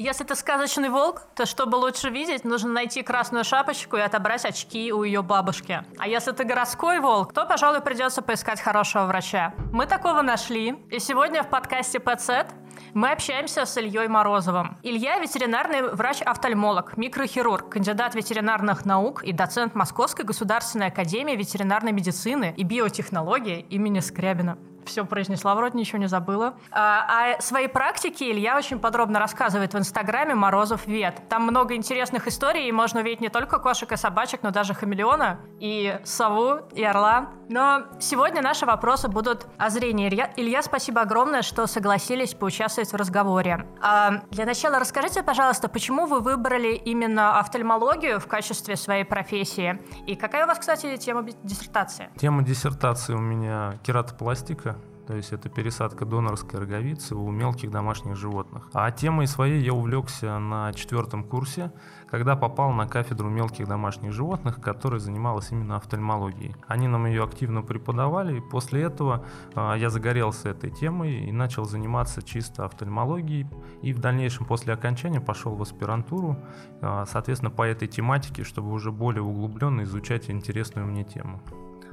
Если ты сказочный волк, то чтобы лучше видеть, нужно найти красную шапочку и отобрать очки у ее бабушки. А если ты городской волк, то, пожалуй, придется поискать хорошего врача. Мы такого нашли, и сегодня в подкасте PetSet мы общаемся с Ильей Морозовым. Илья – ветеринарный врач-офтальмолог, микрохирург, кандидат ветеринарных наук и доцент Московской государственной академии ветеринарной медицины и биотехнологии имени Скрябина все произнесла, вроде ничего не забыла. А, а свои практики Илья очень подробно рассказывает в Инстаграме Морозов Вет. Там много интересных историй, и можно увидеть не только кошек и собачек, но даже хамелеона, и сову, и орла. Но сегодня наши вопросы будут о зрении. Илья, Илья спасибо огромное, что согласились поучаствовать в разговоре. А для начала расскажите, пожалуйста, почему вы выбрали именно офтальмологию в качестве своей профессии? И какая у вас, кстати, тема диссертации? Тема диссертации у меня кератопластика то есть это пересадка донорской роговицы у мелких домашних животных. А темой своей я увлекся на четвертом курсе, когда попал на кафедру мелких домашних животных, которая занималась именно офтальмологией. Они нам ее активно преподавали, и после этого э, я загорелся этой темой и начал заниматься чисто офтальмологией. И в дальнейшем после окончания пошел в аспирантуру, э, соответственно, по этой тематике, чтобы уже более углубленно изучать интересную мне тему.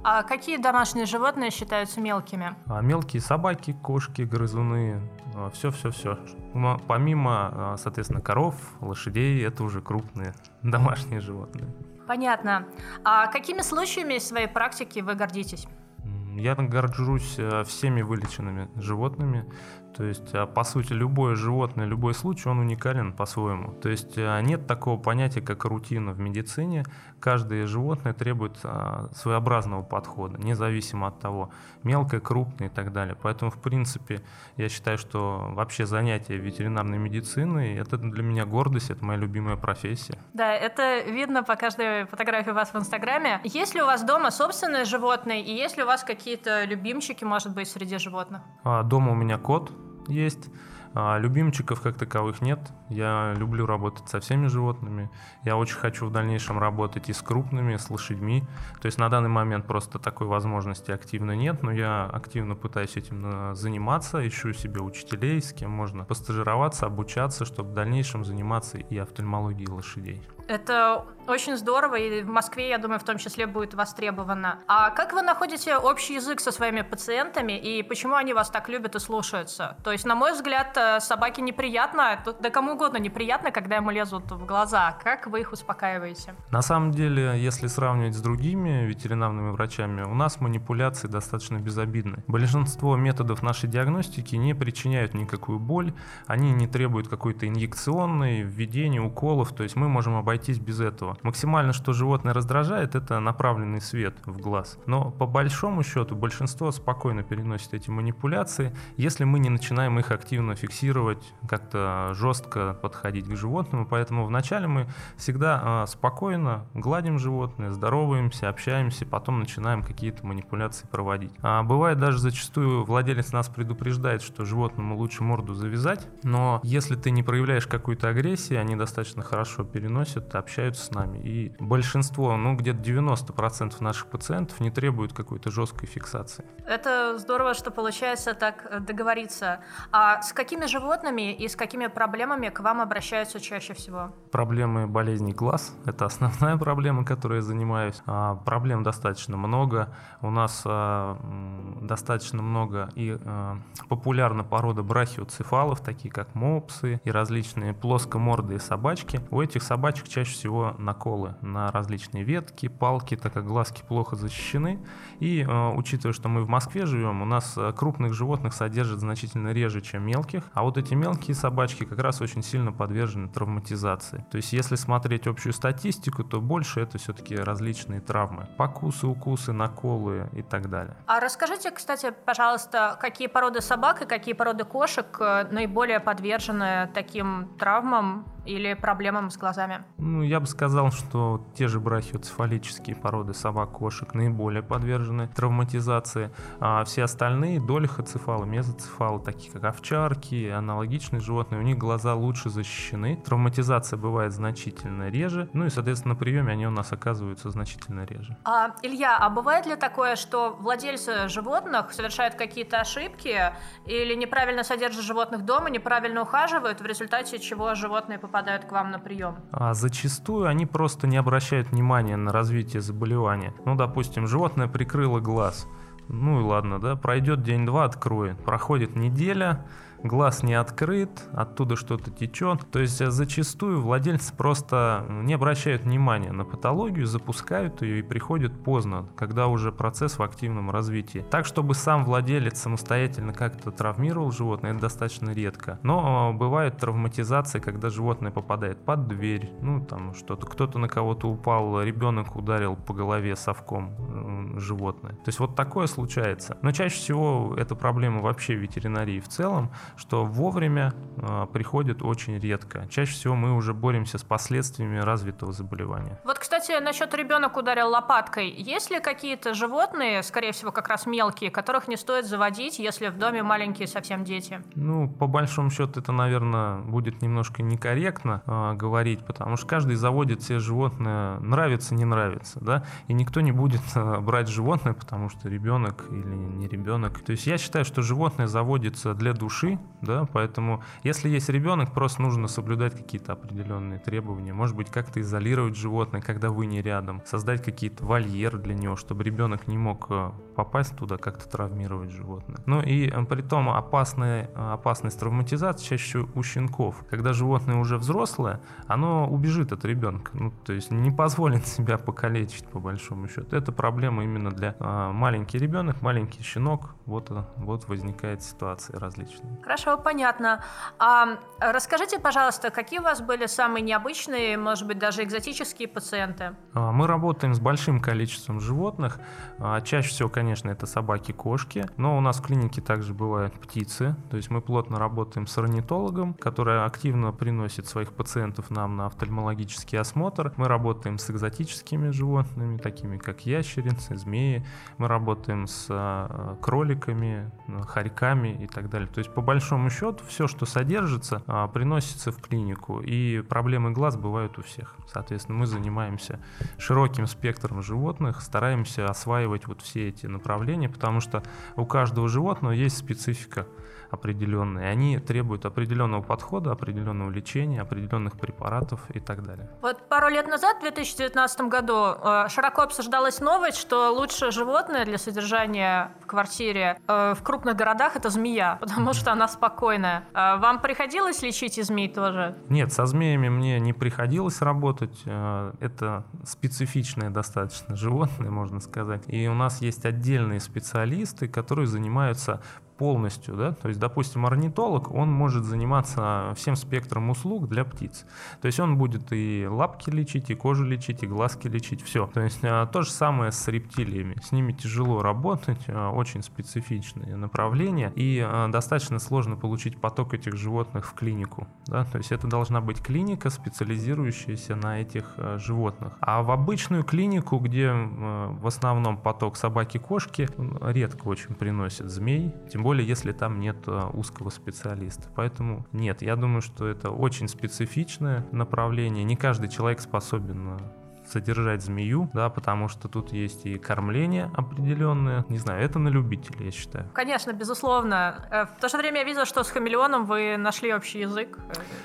А какие домашние животные считаются мелкими? А, мелкие собаки, кошки, грызуны, все-все-все. А, помимо, а, соответственно, коров, лошадей, это уже крупные домашние животные. Понятно. А какими случаями из своей практики вы гордитесь? Я горжусь э, всеми вылеченными животными. То есть, а, по сути, любое животное, любой случай, он уникален по-своему. То есть, а, нет такого понятия, как рутина в медицине. Каждое животное требует а, своеобразного подхода, независимо от того, мелкое, крупное и так далее. Поэтому, в принципе, я считаю, что вообще занятие ветеринарной медициной – это для меня гордость, это моя любимая профессия. Да, это видно по каждой фотографии у вас в Инстаграме. Есть ли у вас дома собственное животное, и есть ли у вас какие-то любимчики, может быть, среди животных? Дома у меня кот, есть. А любимчиков как таковых нет. Я люблю работать со всеми животными. Я очень хочу в дальнейшем работать и с крупными, с лошадьми. То есть на данный момент просто такой возможности активно нет, но я активно пытаюсь этим э, заниматься, ищу себе учителей, с кем можно постажироваться, обучаться, чтобы в дальнейшем заниматься и офтальмологией лошадей. Это очень здорово, и в Москве, я думаю, в том числе будет востребовано. А как вы находите общий язык со своими пациентами, и почему они вас так любят и слушаются? То есть, на мой взгляд, э, собаке неприятно, да кому угодно неприятно, когда ему лезут в глаза. Как вы их успокаиваете? На самом деле, если сравнивать с другими ветеринарными врачами, у нас манипуляции достаточно безобидны. Большинство методов нашей диагностики не причиняют никакую боль, они не требуют какой-то инъекционной, введения уколов, то есть мы можем обойтись без этого. Максимально, что животное раздражает, это направленный свет в глаз. Но по большому счету большинство спокойно переносит эти манипуляции, если мы не начинаем их активно фиксировать, как-то жестко подходить к животному. Поэтому вначале мы всегда э, спокойно гладим животное, здороваемся, общаемся, потом начинаем какие-то манипуляции проводить. А бывает даже зачастую владелец нас предупреждает, что животному лучше морду завязать, но если ты не проявляешь какую-то агрессию, они достаточно хорошо переносят общаются с нами. И большинство, ну где-то 90% наших пациентов не требуют какой-то жесткой фиксации. Это здорово, что получается так договориться. А с какими животными и с какими проблемами к вам обращаются чаще всего? Проблемы болезней глаз – это основная проблема, которой я занимаюсь. А, проблем достаточно много. У нас а, достаточно много и а, популярна порода брахиоцефалов, такие как мопсы и различные плоскомордые собачки. У этих собачек чаще всего наколы на различные ветки, палки, так как глазки плохо защищены. И э, учитывая, что мы в Москве живем, у нас э, крупных животных содержат значительно реже, чем мелких, а вот эти мелкие собачки как раз очень сильно подвержены травматизации. То есть если смотреть общую статистику, то больше это все-таки различные травмы. Покусы, укусы, наколы и так далее. А расскажите, кстати, пожалуйста, какие породы собак и какие породы кошек э, наиболее подвержены таким травмам или проблемам с глазами? Ну, я бы сказал, что те же брахиоцефалические породы собак-кошек наиболее подвержены травматизации, а все остальные долихоцефалы, мезоцефалы, такие как овчарки, аналогичные животные, у них глаза лучше защищены, травматизация бывает значительно реже, ну и, соответственно, на приеме они у нас оказываются значительно реже. А, Илья, а бывает ли такое, что владельцы животных совершают какие-то ошибки или неправильно содержат животных дома, неправильно ухаживают, в результате чего животные попадают к вам на прием? А зачастую они просто не обращают внимания на развитие заболевания. Ну, допустим, животное прикрыло глаз. Ну и ладно, да, пройдет день-два, откроет. Проходит неделя, глаз не открыт, оттуда что-то течет. То есть э, зачастую владельцы просто не обращают внимания на патологию, запускают ее и приходят поздно, когда уже процесс в активном развитии. Так, чтобы сам владелец самостоятельно как-то травмировал животное, это достаточно редко. Но э, бывает травматизация, когда животное попадает под дверь, ну там что-то, кто-то на кого-то упал, ребенок ударил по голове совком животное. То есть вот такое случается. Но чаще всего это проблема вообще ветеринарии в целом, что вовремя э, приходит очень редко. Чаще всего мы уже боремся с последствиями развитого заболевания. Вот, кстати, насчет ребенок ударил лопаткой. Есть ли какие-то животные, скорее всего, как раз мелкие, которых не стоит заводить, если в доме маленькие совсем дети? Ну, по большому счету, это, наверное, будет немножко некорректно э, говорить, потому что каждый заводит себе животное, нравится, не нравится, да, и никто не будет э, брать животное, потому что ребенок или не ребенок. То есть я считаю, что животное заводится для души, да, поэтому если есть ребенок, просто нужно соблюдать какие-то определенные требования, может быть, как-то изолировать животное, когда вы не рядом, создать какие-то вольеры для него, чтобы ребенок не мог э, попасть туда, как-то травмировать животное. Ну и э, при том опасная, э, опасность травматизации чаще у щенков. Когда животное уже взрослое, оно убежит от ребенка, ну, то есть не позволит себя покалечить, по большому счету. Это проблема именно для а, маленький ребенок, маленький щенок, вот, вот возникает ситуация различные. Хорошо, понятно. А расскажите, пожалуйста, какие у вас были самые необычные, может быть, даже экзотические пациенты? А, мы работаем с большим количеством животных. А, чаще всего, конечно, это собаки-кошки, но у нас в клинике также бывают птицы. То есть мы плотно работаем с орнитологом, который активно приносит своих пациентов нам на офтальмологический осмотр. Мы работаем с экзотическими животными, такими как ящерицы, змеи. Мы работаем с а, кроликами, хорьками и так далее. То есть по большому счету все, что содержится, а, приносится в клинику. И проблемы глаз бывают у всех. Соответственно, мы занимаемся широким спектром животных, стараемся осваивать вот все эти направления, потому что у каждого животного есть специфика определенные. Они требуют определенного подхода, определенного лечения, определенных препаратов и так далее. Вот пару лет назад, в 2019 году, э, широко обсуждалась новость, что лучшее животное для содержания в квартире э, в крупных городах это змея, потому что она спокойная. А вам приходилось лечить и змей тоже? Нет, со змеями мне не приходилось работать. Э, это специфичное достаточно животное, можно сказать. И у нас есть отдельные специалисты, которые занимаются полностью, да, то есть, допустим, орнитолог, он может заниматься всем спектром услуг для птиц. То есть он будет и лапки лечить, и кожу лечить, и глазки лечить, все. То есть а, то же самое с рептилиями. С ними тяжело работать, а, очень специфичные направления, и а, достаточно сложно получить поток этих животных в клинику. Да? То есть это должна быть клиника, специализирующаяся на этих животных. А в обычную клинику, где в основном поток собаки-кошки, редко очень приносит змей, тем более если там нет э, узкого специалиста. Поэтому нет, я думаю, что это очень специфичное направление. Не каждый человек способен э, содержать змею, да, потому что тут есть и кормление определенное. Не знаю, это на любителя, я считаю. Конечно, безусловно. Э, в то же время я видела, что с хамелеоном вы нашли общий язык.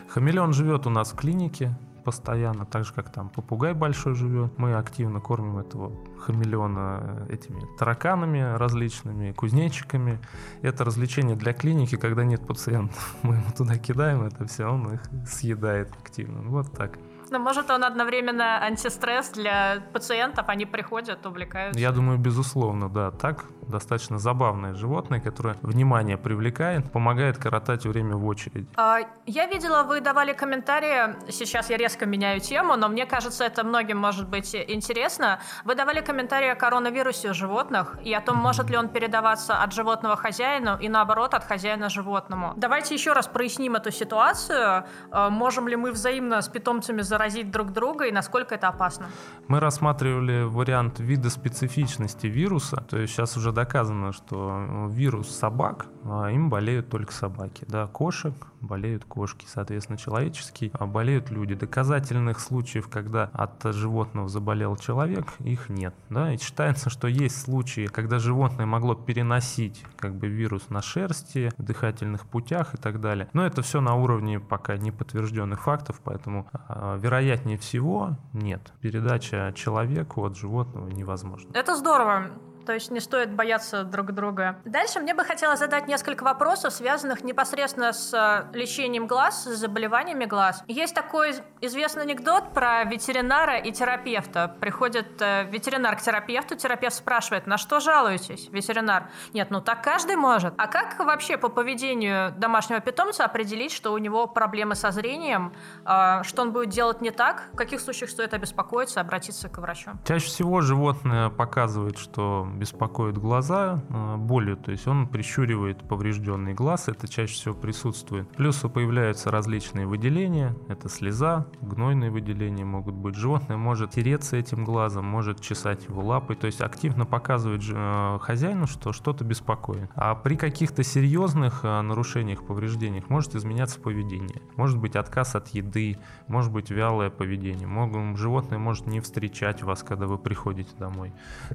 Хамелеон живет у нас в клинике, постоянно, так же как там попугай большой живет. Мы активно кормим этого хамелеона этими тараканами различными, кузнечиками. Это развлечение для клиники, когда нет пациентов. Мы ему туда кидаем это все, он их съедает активно. Вот так. Но может он одновременно антистресс для пациентов, они приходят, увлекаются. Я думаю, безусловно, да. Так достаточно забавное животное, которое внимание привлекает, помогает коротать время в очереди. А, я видела, вы давали комментарии, сейчас я резко меняю тему, но мне кажется, это многим может быть интересно. Вы давали комментарии о коронавирусе у животных и о том, может ли он передаваться от животного хозяину и наоборот от хозяина животному. Давайте еще раз проясним эту ситуацию. А, можем ли мы взаимно с питомцами заразить друг друга и насколько это опасно? Мы рассматривали вариант вида специфичности вируса, то есть сейчас уже доказано, что вирус собак, а, им болеют только собаки, да, кошек болеют кошки, соответственно, человеческие, а болеют люди. Доказательных случаев, когда от животного заболел человек, их нет, да, и считается, что есть случаи, когда животное могло переносить как бы вирус на шерсти, в дыхательных путях и так далее. Но это все на уровне пока не подтвержденных фактов, поэтому э, вероятнее всего нет. Передача человеку от животного невозможна. Это здорово. То есть не стоит бояться друг друга. Дальше мне бы хотелось задать несколько вопросов, связанных непосредственно с э, лечением глаз, с заболеваниями глаз. Есть такой известный анекдот про ветеринара и терапевта. Приходит э, ветеринар к терапевту, терапевт спрашивает, на что жалуетесь? Ветеринар. Нет, ну так каждый может. А как вообще по поведению домашнего питомца определить, что у него проблемы со зрением, э, что он будет делать не так? В каких случаях стоит обеспокоиться, обратиться к врачу? Чаще всего животное показывает, что беспокоит глаза э, болью, то есть он прищуривает поврежденный глаз, это чаще всего присутствует. Плюс появляются различные выделения, это слеза, гнойные выделения могут быть. Животное может тереться этим глазом, может чесать его лапой, то есть активно показывает э, хозяину, что что-то беспокоит. А при каких-то серьезных э, нарушениях, повреждениях может изменяться поведение. Может быть отказ от еды, может быть вялое поведение. Животное может не встречать вас, когда вы приходите домой.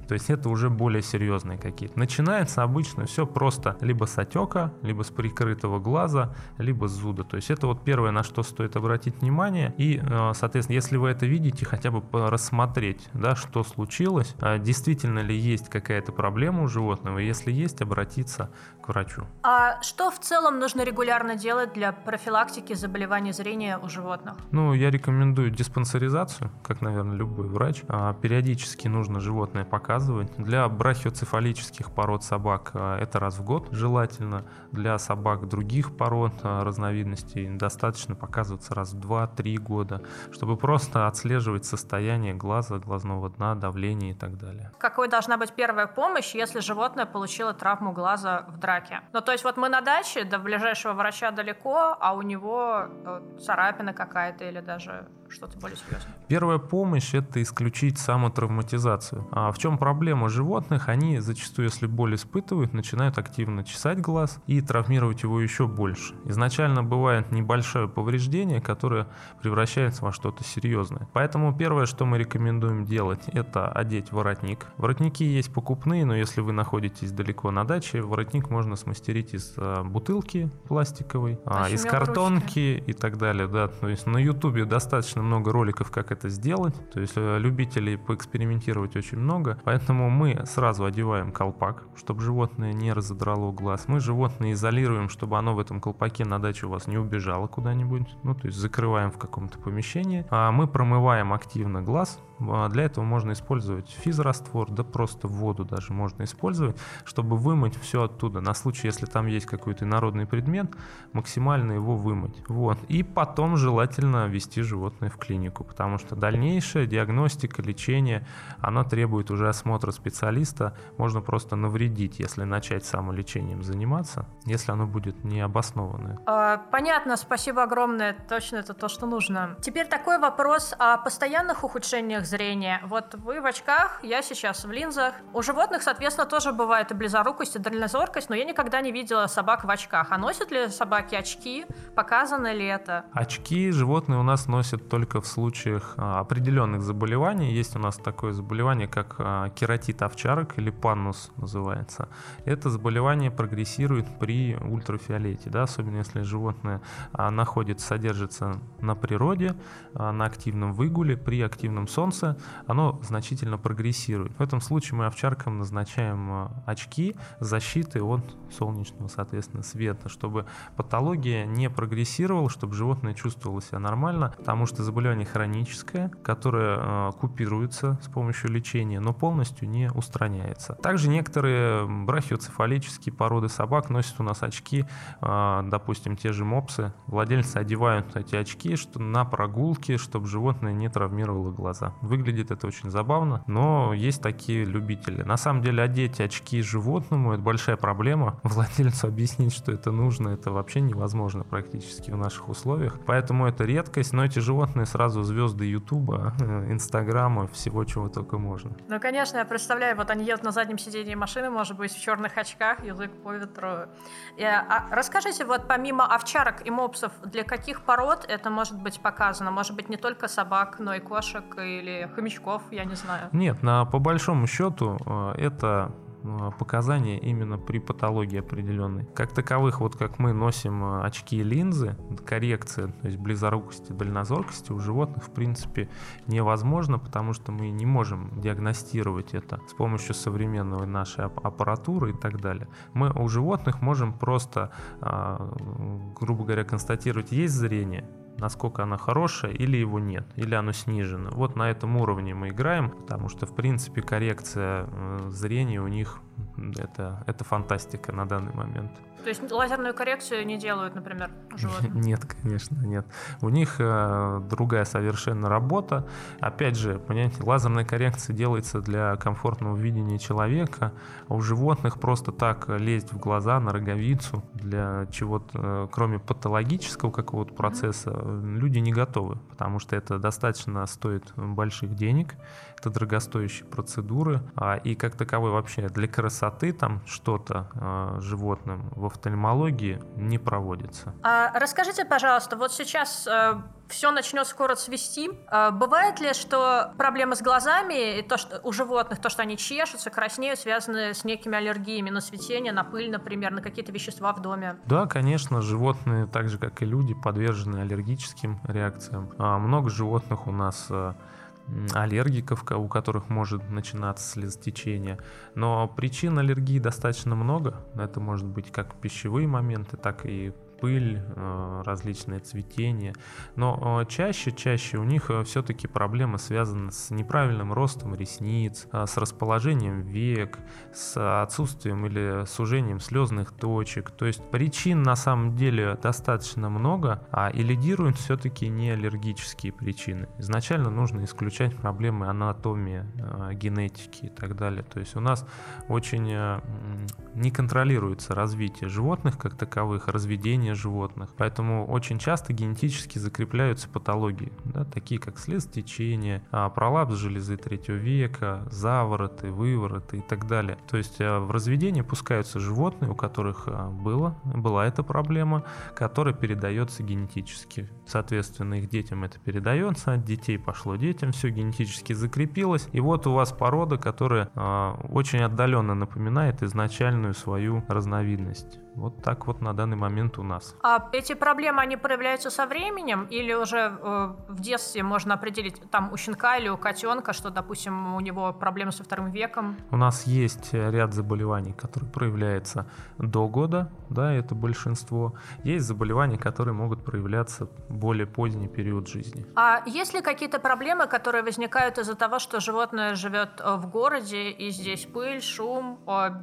То есть это уже более более серьезные какие-то. Начинается обычно все просто либо с отека, либо с прикрытого глаза, либо с зуда. То есть это вот первое, на что стоит обратить внимание. И, э, соответственно, если вы это видите, хотя бы рассмотреть, да, что случилось, а действительно ли есть какая-то проблема у животного, если есть, обратиться к врачу. А что в целом нужно регулярно делать для профилактики заболеваний зрения у животных? Ну, я рекомендую диспансеризацию, как, наверное, любой врач. А периодически нужно животное показывать. Для брахиоцефалических пород собак а, это раз в год желательно. Для собак других пород а, разновидностей достаточно показываться раз в 2-3 года, чтобы просто отслеживать состояние глаза, глазного дна, давление и так далее. Какой должна быть первая помощь, если животное получило травму глаза в драке? Ну, то есть вот мы на даче, до ближайшего врача далеко, а у него э, царапина какая-то или даже что-то более серьезное? Первая помощь – это исключить самотравматизацию. А в чем проблема животных? Они зачастую, если боль испытывают, начинают активно чесать глаз и травмировать его еще больше. Изначально бывает небольшое повреждение, которое превращается во что-то серьезное. Поэтому первое, что мы рекомендуем делать, это одеть воротник. Воротники есть покупные, но если вы находитесь далеко на даче, воротник можно смастерить из а, бутылки пластиковой, а, из картонки и так далее. Да. То есть на ютубе достаточно достаточно много роликов, как это сделать. То есть э, любителей поэкспериментировать очень много. Поэтому мы сразу одеваем колпак, чтобы животное не разодрало глаз. Мы животное изолируем, чтобы оно в этом колпаке на даче у вас не убежало куда-нибудь. Ну, то есть закрываем в каком-то помещении. А мы промываем активно глаз. А для этого можно использовать физраствор, да просто воду даже можно использовать, чтобы вымыть все оттуда. На случай, если там есть какой-то народный предмет, максимально его вымыть. Вот. И потом желательно вести животное в клинику, потому что дальнейшая диагностика, лечение, она требует уже осмотра специалиста. Можно просто навредить, если начать самолечением заниматься, если оно будет необоснованное. А, понятно, спасибо огромное. Точно это то, что нужно. Теперь такой вопрос о постоянных ухудшениях зрения. Вот вы в очках, я сейчас в линзах. У животных, соответственно, тоже бывает и близорукость, и дальнозоркость, но я никогда не видела собак в очках. А носят ли собаки очки? Показано ли это? Очки животные у нас носят только в случаях а, определенных заболеваний. Есть у нас такое заболевание, как а, кератит овчарок или паннус называется. Это заболевание прогрессирует при ультрафиолете, да, особенно если животное а, находится, содержится на природе, на активном выгуле, при активном солнце плюсы, оно значительно прогрессирует. В этом случае мы овчаркам назначаем э, очки защиты от солнечного, соответственно, света, чтобы патология не прогрессировала, чтобы животное чувствовало себя нормально, потому что заболевание хроническое, которое э, купируется с помощью лечения, но полностью не устраняется. Также некоторые брахиоцефалические породы собак носят у нас очки, э, допустим, те же мопсы. Владельцы одевают эти очки что на прогулке, чтобы животное не травмировало глаза. Выглядит это очень забавно, но есть такие любители. На самом деле одеть очки животному – это большая проблема. Владельцу объяснить, что это нужно, это вообще невозможно практически в наших условиях. Поэтому это редкость, но эти животные сразу звезды Ютуба, э, Инстаграма, всего чего только можно. Ну, конечно, я представляю, вот они едут на заднем сидении машины, может быть, в черных очках, язык по ветру. И, а расскажите, вот помимо овчарок и мопсов, для каких пород это может быть показано? Может быть, не только собак, но и кошек или хомячков, я не знаю. Нет, на, по большому счету э, это Э, показания именно при патологии определенной. Как таковых, вот как мы носим э, очки и линзы, коррекция, то есть близорукости, дальнозоркости у животных в принципе невозможно, потому что мы не можем диагностировать это с помощью современной нашей аппаратуры и так далее. Мы у животных можем просто, грубо говоря, констатировать, есть зрение, насколько она хорошая или его нет, или оно снижено. Вот на этом уровне мы играем, потому что, в принципе, коррекция э, зрения у них это, это фантастика на данный момент. То есть лазерную коррекцию не делают, например, животным? Нет, конечно, нет. У них э, другая совершенно работа. Опять же, понимаете, лазерная коррекция делается для комфортного видения человека, а у животных просто так лезть в глаза, на роговицу для чего-то, э, кроме патологического какого-то процесса, mm-hmm. люди не готовы, потому что это достаточно стоит больших денег, это дорогостоящие процедуры, а, и как таковой вообще для красоты там что-то э, животным в офтальмологии не проводится. А расскажите, пожалуйста, вот сейчас э, все начнет скоро цвести. Э, бывает ли, что проблемы с глазами и то, что у животных, то, что они чешутся, краснеют, связаны с некими аллергиями на цветение, на пыль, например, на какие-то вещества в доме? Да, конечно, животные, так же как и люди, подвержены аллергическим реакциям. А много животных у нас э, аллергиков, у которых может начинаться слезотечение. Но причин аллергии достаточно много. Это может быть как пищевые моменты, так и пыль, э, различные цветения. Но чаще-чаще э, у них э, все-таки проблемы связаны с неправильным ростом ресниц, с расположением век, с отсутствием или сужением слезных точек. То есть причин на самом деле достаточно много, а и лидируют все-таки не аллергические причины. Изначально нужно исключать проблемы анатомии, генетики и так далее. То есть у нас очень не контролируется развитие животных как таковых, разведение поведения животных. Поэтому очень часто генетически закрепляются патологии, да, такие как слезотечение, а, пролапс железы третьего века, завороты, вывороты и так далее. То есть а, в разведение пускаются животные, у которых а, было, была эта проблема, которая передается генетически. Соответственно, их детям это передается, от детей пошло детям, все генетически закрепилось. И вот у вас порода, которая очень отдаленно напоминает изначальную свою разновидность. Вот так вот на данный момент у нас. А эти проблемы, они проявляются со временем или уже э, в детстве можно определить там у щенка или у котенка, что, допустим, у него проблемы со вторым веком? У нас есть ряд заболеваний, которые проявляются до года, да, это большинство. Есть заболевания, которые могут проявляться в более поздний период жизни. А есть ли какие-то проблемы, которые возникают из-за того, что животное живет э, в городе, и здесь пыль, шум,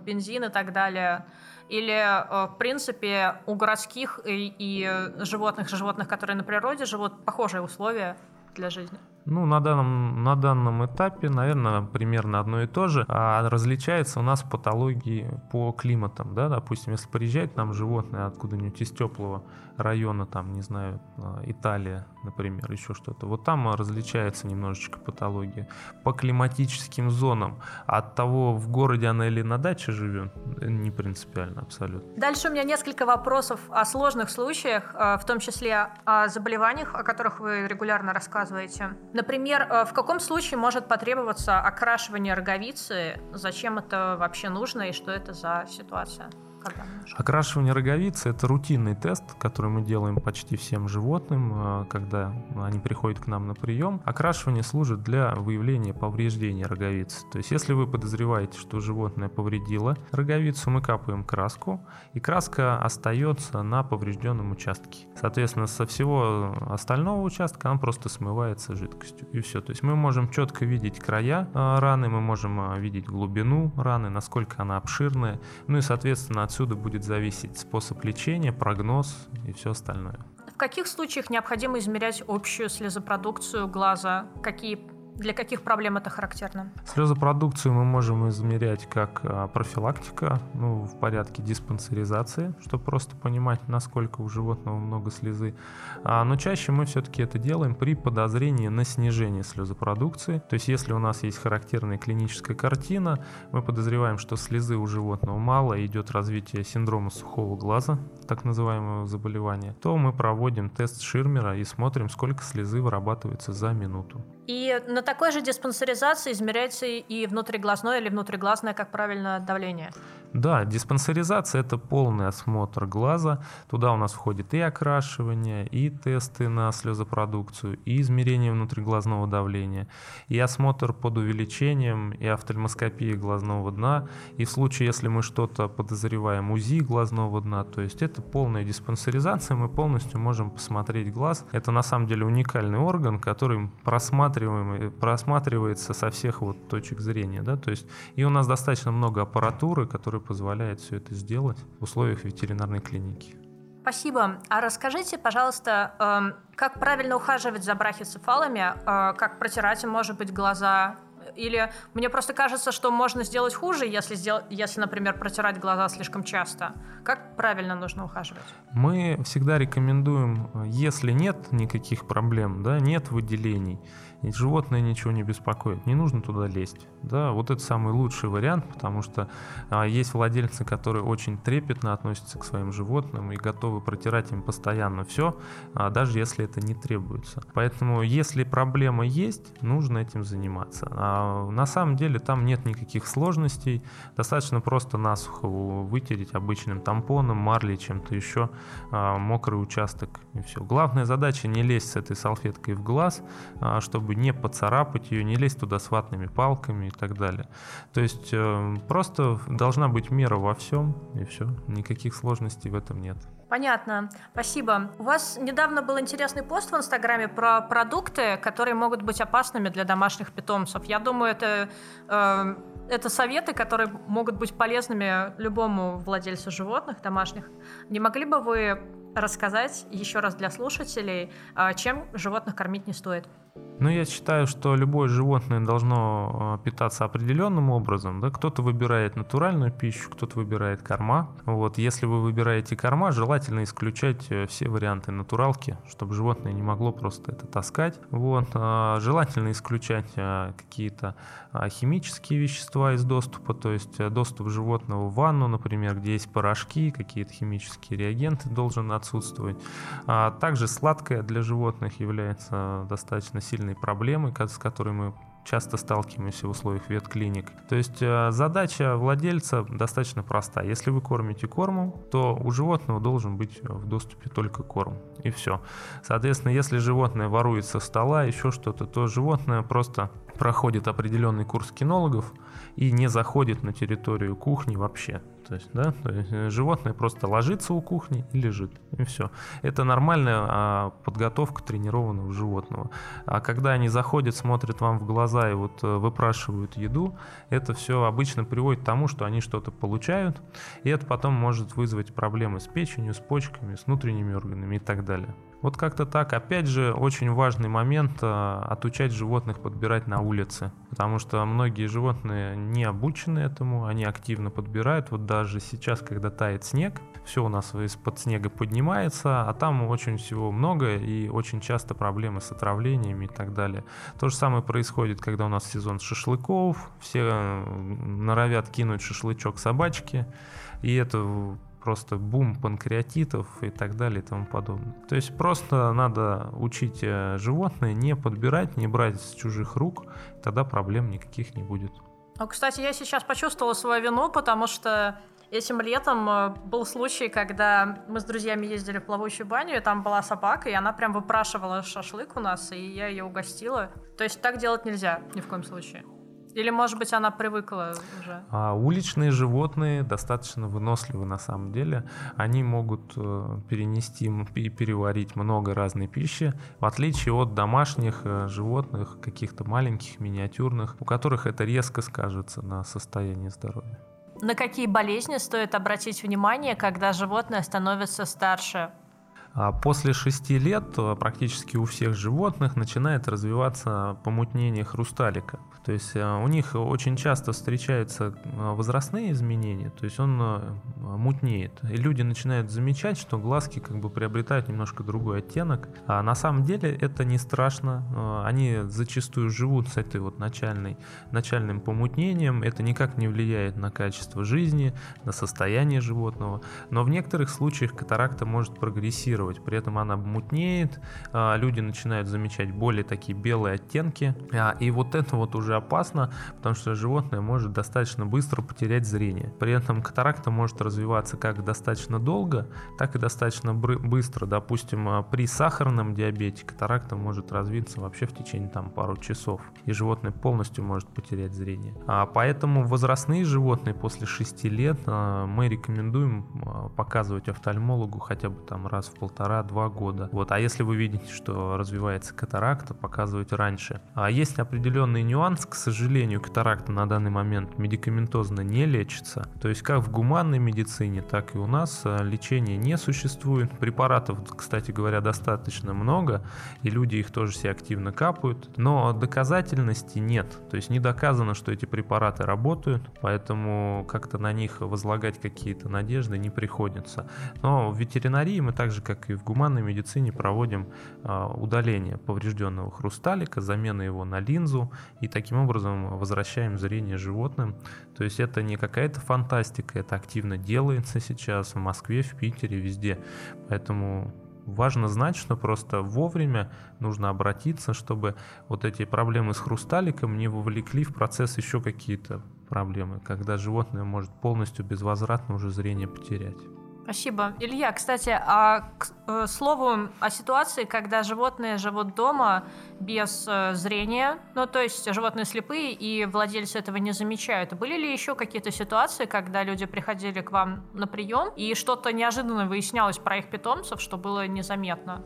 бензин и так далее? Или, э, в принципе, у городских и, и животных, животных, которые на природе живут, похожие условия для жизни? Ну, на данном, на данном этапе, наверное, примерно одно и то же. А различается у нас патологии по климатам, да, допустим, если приезжает нам животное откуда-нибудь из теплого района, там, не знаю, а, Италия, например, еще что-то, вот там различается немножечко патология. По климатическим зонам от того, в городе она или на даче живет, не принципиально абсолютно. Дальше у меня несколько вопросов о сложных случаях, а, в том числе о заболеваниях, о которых вы регулярно рассказываете. Например, э, в каком случае может потребоваться окрашивание роговицы? Зачем это вообще нужно и что это за ситуация? Когда? Окрашивание роговицы – это рутинный тест, который мы делаем почти всем животным, э, когда они приходят к нам на прием. Окрашивание служит для выявления повреждения роговицы. То есть, если вы подозреваете, что животное повредило роговицу, мы капаем краску, и краска остается на поврежденном участке. Соответственно, со всего остального участка она просто смывается жидкостью, и все. То есть, мы можем четко видеть края э, раны, мы можем э, видеть глубину раны, насколько она обширная, ну и, соответственно, отсюда будет зависеть способ лечения, прогноз и все остальное. В каких случаях необходимо измерять общую слезопродукцию глаза? Какие для каких проблем это характерно? Слезопродукцию мы можем измерять как а, профилактика, ну, в порядке диспансеризации, чтобы просто понимать, насколько у животного много слезы. А, но чаще мы все-таки это делаем при подозрении на снижение слезопродукции. То есть, если у нас есть характерная клиническая картина, мы подозреваем, что слезы у животного мало, идет развитие синдрома сухого глаза, так называемого заболевания, то мы проводим тест Ширмера и смотрим, сколько слезы вырабатывается за минуту. И на такой же диспансеризации измеряется и внутриглазное или внутриглазное, как правильно, давление? Да, диспансеризация – это полный осмотр глаза. Туда у нас входит и окрашивание, и тесты на слезопродукцию, и измерение внутриглазного давления, и осмотр под увеличением, и офтальмоскопия глазного дна. И в случае, если мы что-то подозреваем, УЗИ глазного дна, то есть это полная диспансеризация, мы полностью можем посмотреть глаз. Это на самом деле уникальный орган, который просматриваем, просматривается со всех вот точек зрения. Да? То есть, и у нас достаточно много аппаратуры, которая позволяет все это сделать в условиях ветеринарной клиники. Спасибо. А расскажите, пожалуйста, эм, как правильно ухаживать за брахицефалами, э, как протирать может быть, глаза, или мне просто кажется, что можно сделать хуже, если, сдел... если, например, протирать глаза слишком часто. Как правильно нужно ухаживать? Мы всегда рекомендуем, если нет никаких проблем, да, нет выделений, животное ничего не беспокоит, не нужно туда лезть. Да, вот это самый лучший вариант, потому что а, есть владельцы, которые очень трепетно относятся к своим животным и готовы протирать им постоянно все, а, даже если это не требуется. Поэтому, если проблема есть, нужно этим заниматься. А на самом деле там нет никаких сложностей, достаточно просто насухо вытереть обычным тампоном, марлей, чем-то еще, а, мокрый участок и все. Главная задача не лезть с этой салфеткой в глаз, а, чтобы не поцарапать ее, не лезть туда с ватными палками и так далее. То есть э, просто должна быть мера во всем, и все. Никаких сложностей в этом нет. Понятно, спасибо. У вас недавно был интересный пост в Инстаграме про продукты, которые могут быть опасными для домашних питомцев. Я думаю, это, э, это советы, которые могут быть полезными любому владельцу животных домашних. Не могли бы вы рассказать еще раз для слушателей, э, чем животных кормить не стоит? Ну, я считаю, что любое животное должно э, питаться определенным образом. Да? Кто-то выбирает натуральную пищу, кто-то выбирает корма. Вот, если вы выбираете корма, желательно исключать э, все варианты натуралки, чтобы животное не могло просто это таскать. Вот, а желательно исключать э, какие-то а, химические вещества из доступа, то есть доступ животного в ванну, например, где есть порошки, какие-то химические реагенты должен отсутствовать. А также сладкое для животных является достаточно сильной проблемой, с которой мы часто сталкиваемся в условиях ветклиник. То есть э, задача владельца достаточно проста. Если вы кормите кормом, то у животного должен быть в доступе только корм. И все. Соответственно, если животное ворует со стола, еще что-то, то животное просто проходит определенный курс кинологов и не заходит на территорию кухни вообще. То есть, да, то есть э, животное просто ложится у кухни и лежит, и все. Это нормальная а, подготовка тренированного животного. А когда они заходят, смотрят вам в глаза и вот э, выпрашивают еду, это все обычно приводит к тому, что они что-то получают, и это потом может вызвать проблемы с печенью, с почками, с внутренними органами и так далее. Вот как-то так. Опять же, очень важный момент э, отучать животных подбирать на улице, потому что многие животные не обучены этому, они активно подбирают. Вот даже сейчас, когда тает снег, все у нас из-под снега поднимается, а там очень всего много и очень часто проблемы с отравлениями и так далее. То же самое происходит, когда у нас сезон шашлыков, все э, норовят кинуть шашлычок собачки, и это просто бум панкреатитов и так далее и тому подобное. То есть просто надо учить э, животное не подбирать, не брать с чужих рук, тогда проблем никаких не будет. Ну, кстати, я сейчас почувствовала свою вину, потому что Этим летом э, был случай, когда мы с друзьями ездили в плавучую баню, и там была собака, и она прям выпрашивала шашлык у нас, и я ее угостила. То есть так делать нельзя ни в коем случае. Или, может быть, она привыкла уже? А уличные животные достаточно выносливы на самом деле. Они могут э, перенести и переварить много разной пищи, в отличие от домашних э, животных, каких-то маленьких, миниатюрных, у которых это резко скажется на состоянии здоровья. На какие болезни стоит обратить внимание, когда животное становится старше? А после шести лет э, практически у всех животных начинает развиваться помутнение хрусталика. То есть э, у них очень часто встречаются э, возрастные изменения, то есть он мутнеет. И люди начинают замечать, что глазки как бы приобретают немножко другой оттенок. А на самом деле это не страшно. Они зачастую живут с этой вот начальной, начальным помутнением. Это никак не влияет на качество жизни, на состояние животного. Но в некоторых случаях катаракта может прогрессировать. При этом она мутнеет, а, люди начинают замечать более такие белые оттенки. А, и вот это вот уже опасно, потому что животное может достаточно быстро потерять зрение. При этом катаракта может развиваться как достаточно долго, так и достаточно быстро. Допустим, а, при сахарном диабете катаракта может развиться вообще в течение там пару часов, и животное полностью может потерять зрение. А поэтому возрастные животные после 6 лет мы рекомендуем показывать офтальмологу хотя бы там раз в полтора полтора-два года. Вот. А если вы видите, что развивается катаракта, показывайте раньше. А есть определенный нюанс, к сожалению, катаракта на данный момент медикаментозно не лечится. То есть как в гуманной медицине, так и у нас а, лечения не существует. Препаратов, кстати говоря, достаточно много, и люди их тоже все активно капают, но доказательности нет. То есть не доказано, что эти препараты работают, поэтому как-то на них возлагать какие-то надежды не приходится. Но в ветеринарии мы так же, как и в гуманной медицине проводим а, удаление поврежденного хрусталика, замена его на линзу и таким образом возвращаем зрение животным. То есть это не какая-то фантастика, это активно делается сейчас в Москве, в Питере, везде. Поэтому важно знать, что просто вовремя нужно обратиться, чтобы вот эти проблемы с хрусталиком не вовлекли в процесс еще какие-то проблемы, когда животное может полностью безвозвратно уже зрение потерять. Спасибо. Илья, кстати, а к э, слову о ситуации, когда животные живут дома без э, зрения, ну то есть животные слепые и владельцы этого не замечают. Были ли еще какие-то ситуации, когда люди приходили к вам на прием и что-то неожиданно выяснялось про их питомцев, что было незаметно?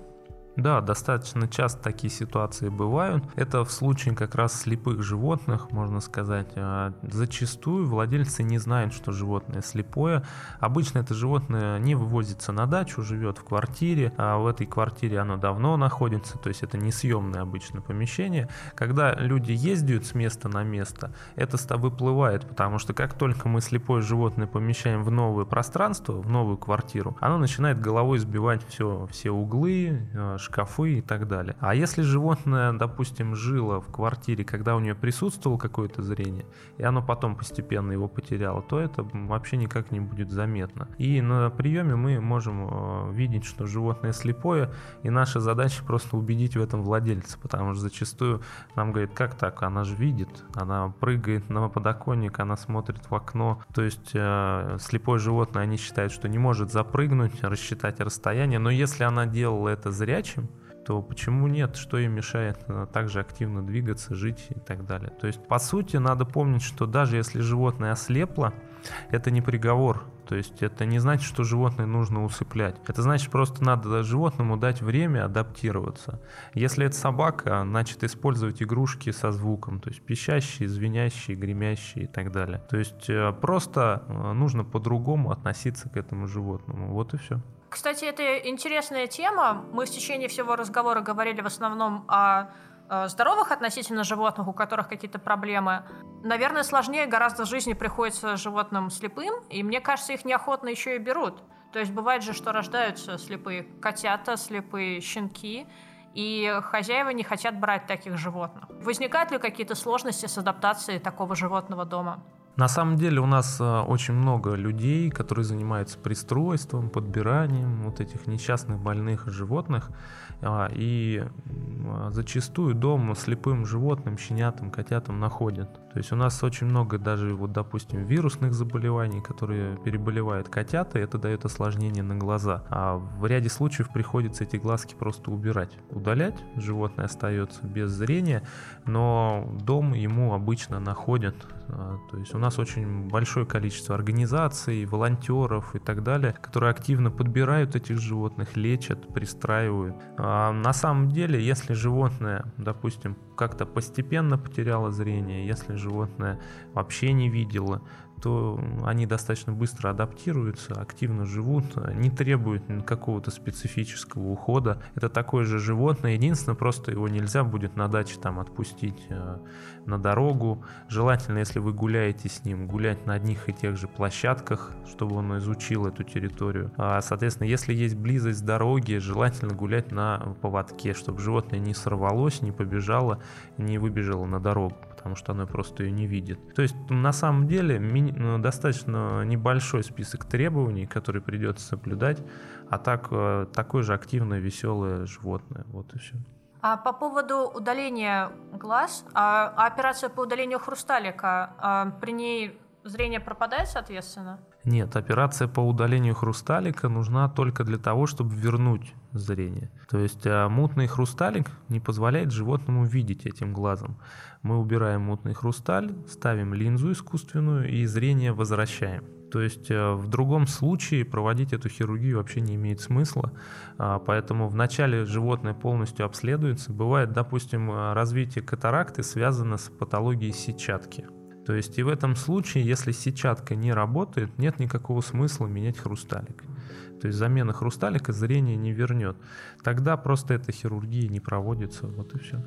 Да, достаточно часто такие ситуации бывают. Это в случае как раз слепых животных, можно сказать. А, зачастую владельцы не знают, что животное слепое. Обычно это животное не вывозится на дачу, живет в квартире, а в этой квартире оно давно находится, то есть это несъемное обычно помещение. Когда люди ездят с места на место, это выплывает, потому что как только мы слепое животное помещаем в новое пространство, в новую квартиру, оно начинает головой сбивать все, все углы, а, шкафы и так далее. А если животное, допустим, жило в квартире, когда у нее присутствовало какое-то зрение, и оно потом постепенно его потеряло, то это вообще никак не будет заметно. И на приеме мы можем э, видеть, что животное слепое, и наша задача просто убедить в этом владельца, потому что зачастую нам говорят, как так, она же видит, она прыгает на подоконник, она смотрит в окно, то есть э, слепое животное, они считают, что не может запрыгнуть, рассчитать расстояние, но если она делала это зрячим, будущем, то почему нет, что им мешает также активно двигаться, жить и так далее. То есть, по сути, надо помнить, что даже если животное ослепло, это не приговор. То есть это не значит, что животное нужно усыплять. Это значит, просто надо животному дать время адаптироваться. Если это собака, значит использовать игрушки со звуком, то есть пищащие, звенящие, гремящие и так далее. То есть э, просто э, нужно по-другому относиться к этому животному. Вот и все. Кстати, это интересная тема. Мы в течение всего разговора говорили в основном о здоровых относительно животных, у которых какие-то проблемы. Наверное, сложнее гораздо в жизни приходится животным слепым, и мне кажется, их неохотно еще и берут. То есть бывает же, что рождаются слепые котята, слепые щенки, и хозяева не хотят брать таких животных. Возникают ли какие-то сложности с адаптацией такого животного дома? На самом деле у нас э, очень много людей, которые занимаются пристройством, подбиранием вот этих несчастных больных животных. А, и зачастую дом слепым животным, щенятам, котятам находят. То есть у нас очень много даже, вот, допустим, вирусных заболеваний, которые переболевают котята, и это дает осложнение на глаза. А в ряде случаев приходится эти глазки просто убирать. Удалять, животное остается без зрения, но дом ему обычно находят а, то есть у нас очень большое количество организаций, волонтеров и так далее, которые активно подбирают этих животных, лечат, пристраивают. А на самом деле, если животное, допустим, как-то постепенно потеряло зрение, если животное вообще не видело, то они достаточно быстро адаптируются, активно живут, не требуют какого-то специфического ухода. Это такое же животное, единственное, просто его нельзя будет на даче там отпустить э, на дорогу. Желательно, если вы гуляете с ним, гулять на одних и тех же площадках, чтобы он изучил эту территорию. А, соответственно, если есть близость дороги, желательно гулять на поводке, чтобы животное не сорвалось, не побежало, не выбежало на дорогу потому что оно просто ее не видит. То есть на самом деле ну, достаточно небольшой список требований, которые придется соблюдать, а так э, такое же активное, веселое животное. Вот и все. А по поводу удаления глаз, а, а операция по удалению хрусталика, а, при ней зрение пропадает, соответственно? Нет, операция по удалению хрусталика нужна только для того, чтобы вернуть зрение. То есть а, мутный хрусталик не позволяет животному видеть этим глазом. Мы убираем мутный хрусталь, ставим линзу искусственную и зрение возвращаем. То есть э, в другом случае проводить эту хирургию вообще не имеет смысла, а, поэтому вначале животное полностью обследуется. Бывает, допустим, развитие катаракты связано с патологией сетчатки. То есть и в этом случае, если сетчатка не работает, нет никакого смысла менять хрусталик. То есть замена хрусталика зрение не вернет. Тогда просто эта хирургия не проводится, вот и все.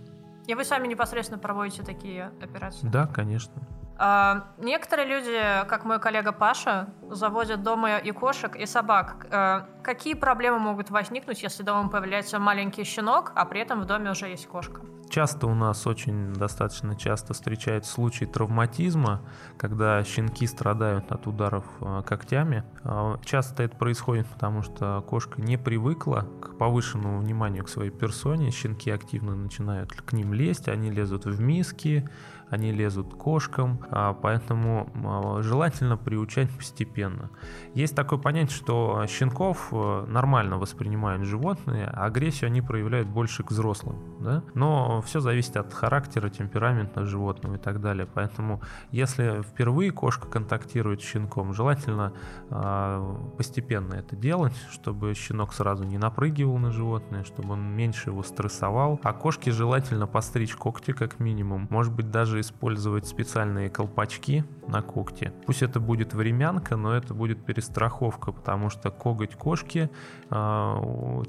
И вы сами непосредственно проводите такие операции? Да, конечно. А, некоторые люди, как мой коллега Паша, заводят дома и кошек, и собак. А, какие проблемы могут возникнуть, если дома появляется маленький щенок, а при этом в доме уже есть кошка? Часто у нас очень достаточно часто встречаются случаи травматизма, когда щенки страдают от ударов а, когтями. А, часто это происходит, потому что кошка не привыкла к повышенному вниманию к своей персоне. Щенки активно начинают к ним лезть, они лезут в миски, они лезут кошкам, а, поэтому а, желательно приучать постепенно. Есть такое понятие, что щенков э, нормально воспринимают животные, а агрессию они проявляют больше к взрослым. Да? Но все зависит от характера, темперамента животного и так далее. Поэтому если впервые кошка контактирует с щенком, желательно а, постепенно это делать, чтобы щенок сразу не напрыгивал на животное, чтобы он меньше его стрессовал. А кошке желательно постричь когти как минимум. Может быть даже использовать специальные колпачки на когти. Пусть это будет времянка, но это будет перестраховка, потому что коготь кошки э,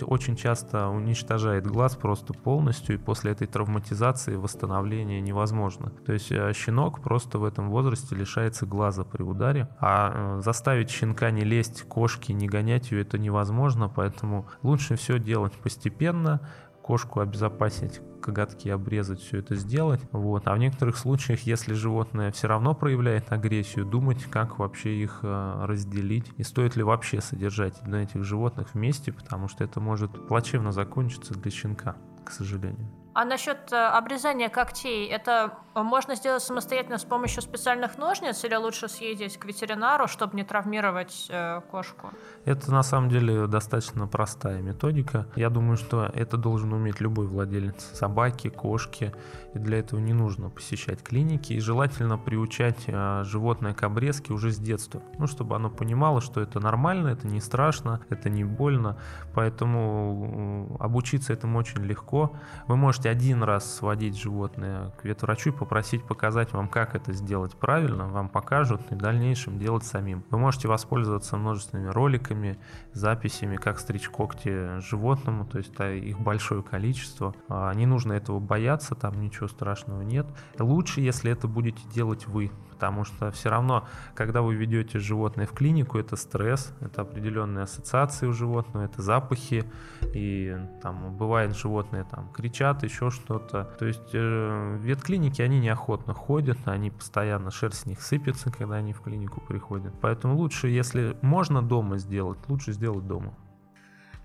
очень часто уничтожает глаз просто полностью, и после этой травматизации восстановление невозможно. То есть э, щенок просто в этом возрасте лишается глаза при ударе, а э, заставить щенка не лезть кошки, не гонять ее, это невозможно, поэтому лучше все делать постепенно, кошку обезопасить коготки обрезать, все это сделать. Вот. А в некоторых случаях, если животное все равно проявляет агрессию, думать, как вообще их э, разделить и стоит ли вообще содержать на этих животных вместе, потому что это может плачевно закончиться для щенка, к сожалению. А насчет э, обрезания когтей, это можно сделать самостоятельно с помощью специальных ножниц или лучше съездить к ветеринару, чтобы не травмировать э, кошку? Это на самом деле достаточно простая методика. Я думаю, что это должен уметь любой владелец собаки, кошки. И для этого не нужно посещать клиники. И желательно приучать э, животное к обрезке уже с детства. Ну, чтобы оно понимало, что это нормально, это не страшно, это не больно. Поэтому э, обучиться этому очень легко. Вы можете можете один раз сводить животное к ветврачу и попросить показать вам, как это сделать правильно, вам покажут и в дальнейшем делать самим. Вы можете воспользоваться множественными роликами, записями, как стричь когти животному, то есть их большое количество. А, не нужно этого бояться, там ничего страшного нет. Лучше, если это будете делать вы, потому что все равно, когда вы ведете животное в клинику, это стресс, это определенные ассоциации у животного, это запахи, и там бывает животные там кричат, еще что-то. То есть э, ветклиники, они неохотно ходят, они постоянно, шерсть с них сыпется, когда они в клинику приходят. Поэтому лучше, если можно дома сделать, лучше сделать дома.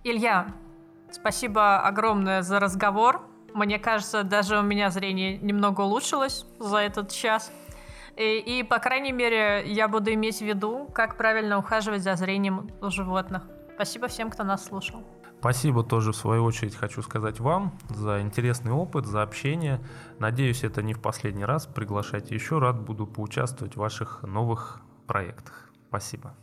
Илья, спасибо огромное за разговор. Мне кажется, даже у меня зрение немного улучшилось за этот час. И, и, по крайней мере, я буду иметь в виду, как правильно ухаживать за зрением у животных. Спасибо всем, кто нас слушал. Спасибо тоже, в свою очередь, хочу сказать вам за интересный опыт, за общение. Надеюсь, это не в последний раз. Приглашайте еще, рад буду поучаствовать в ваших новых проектах. Спасибо.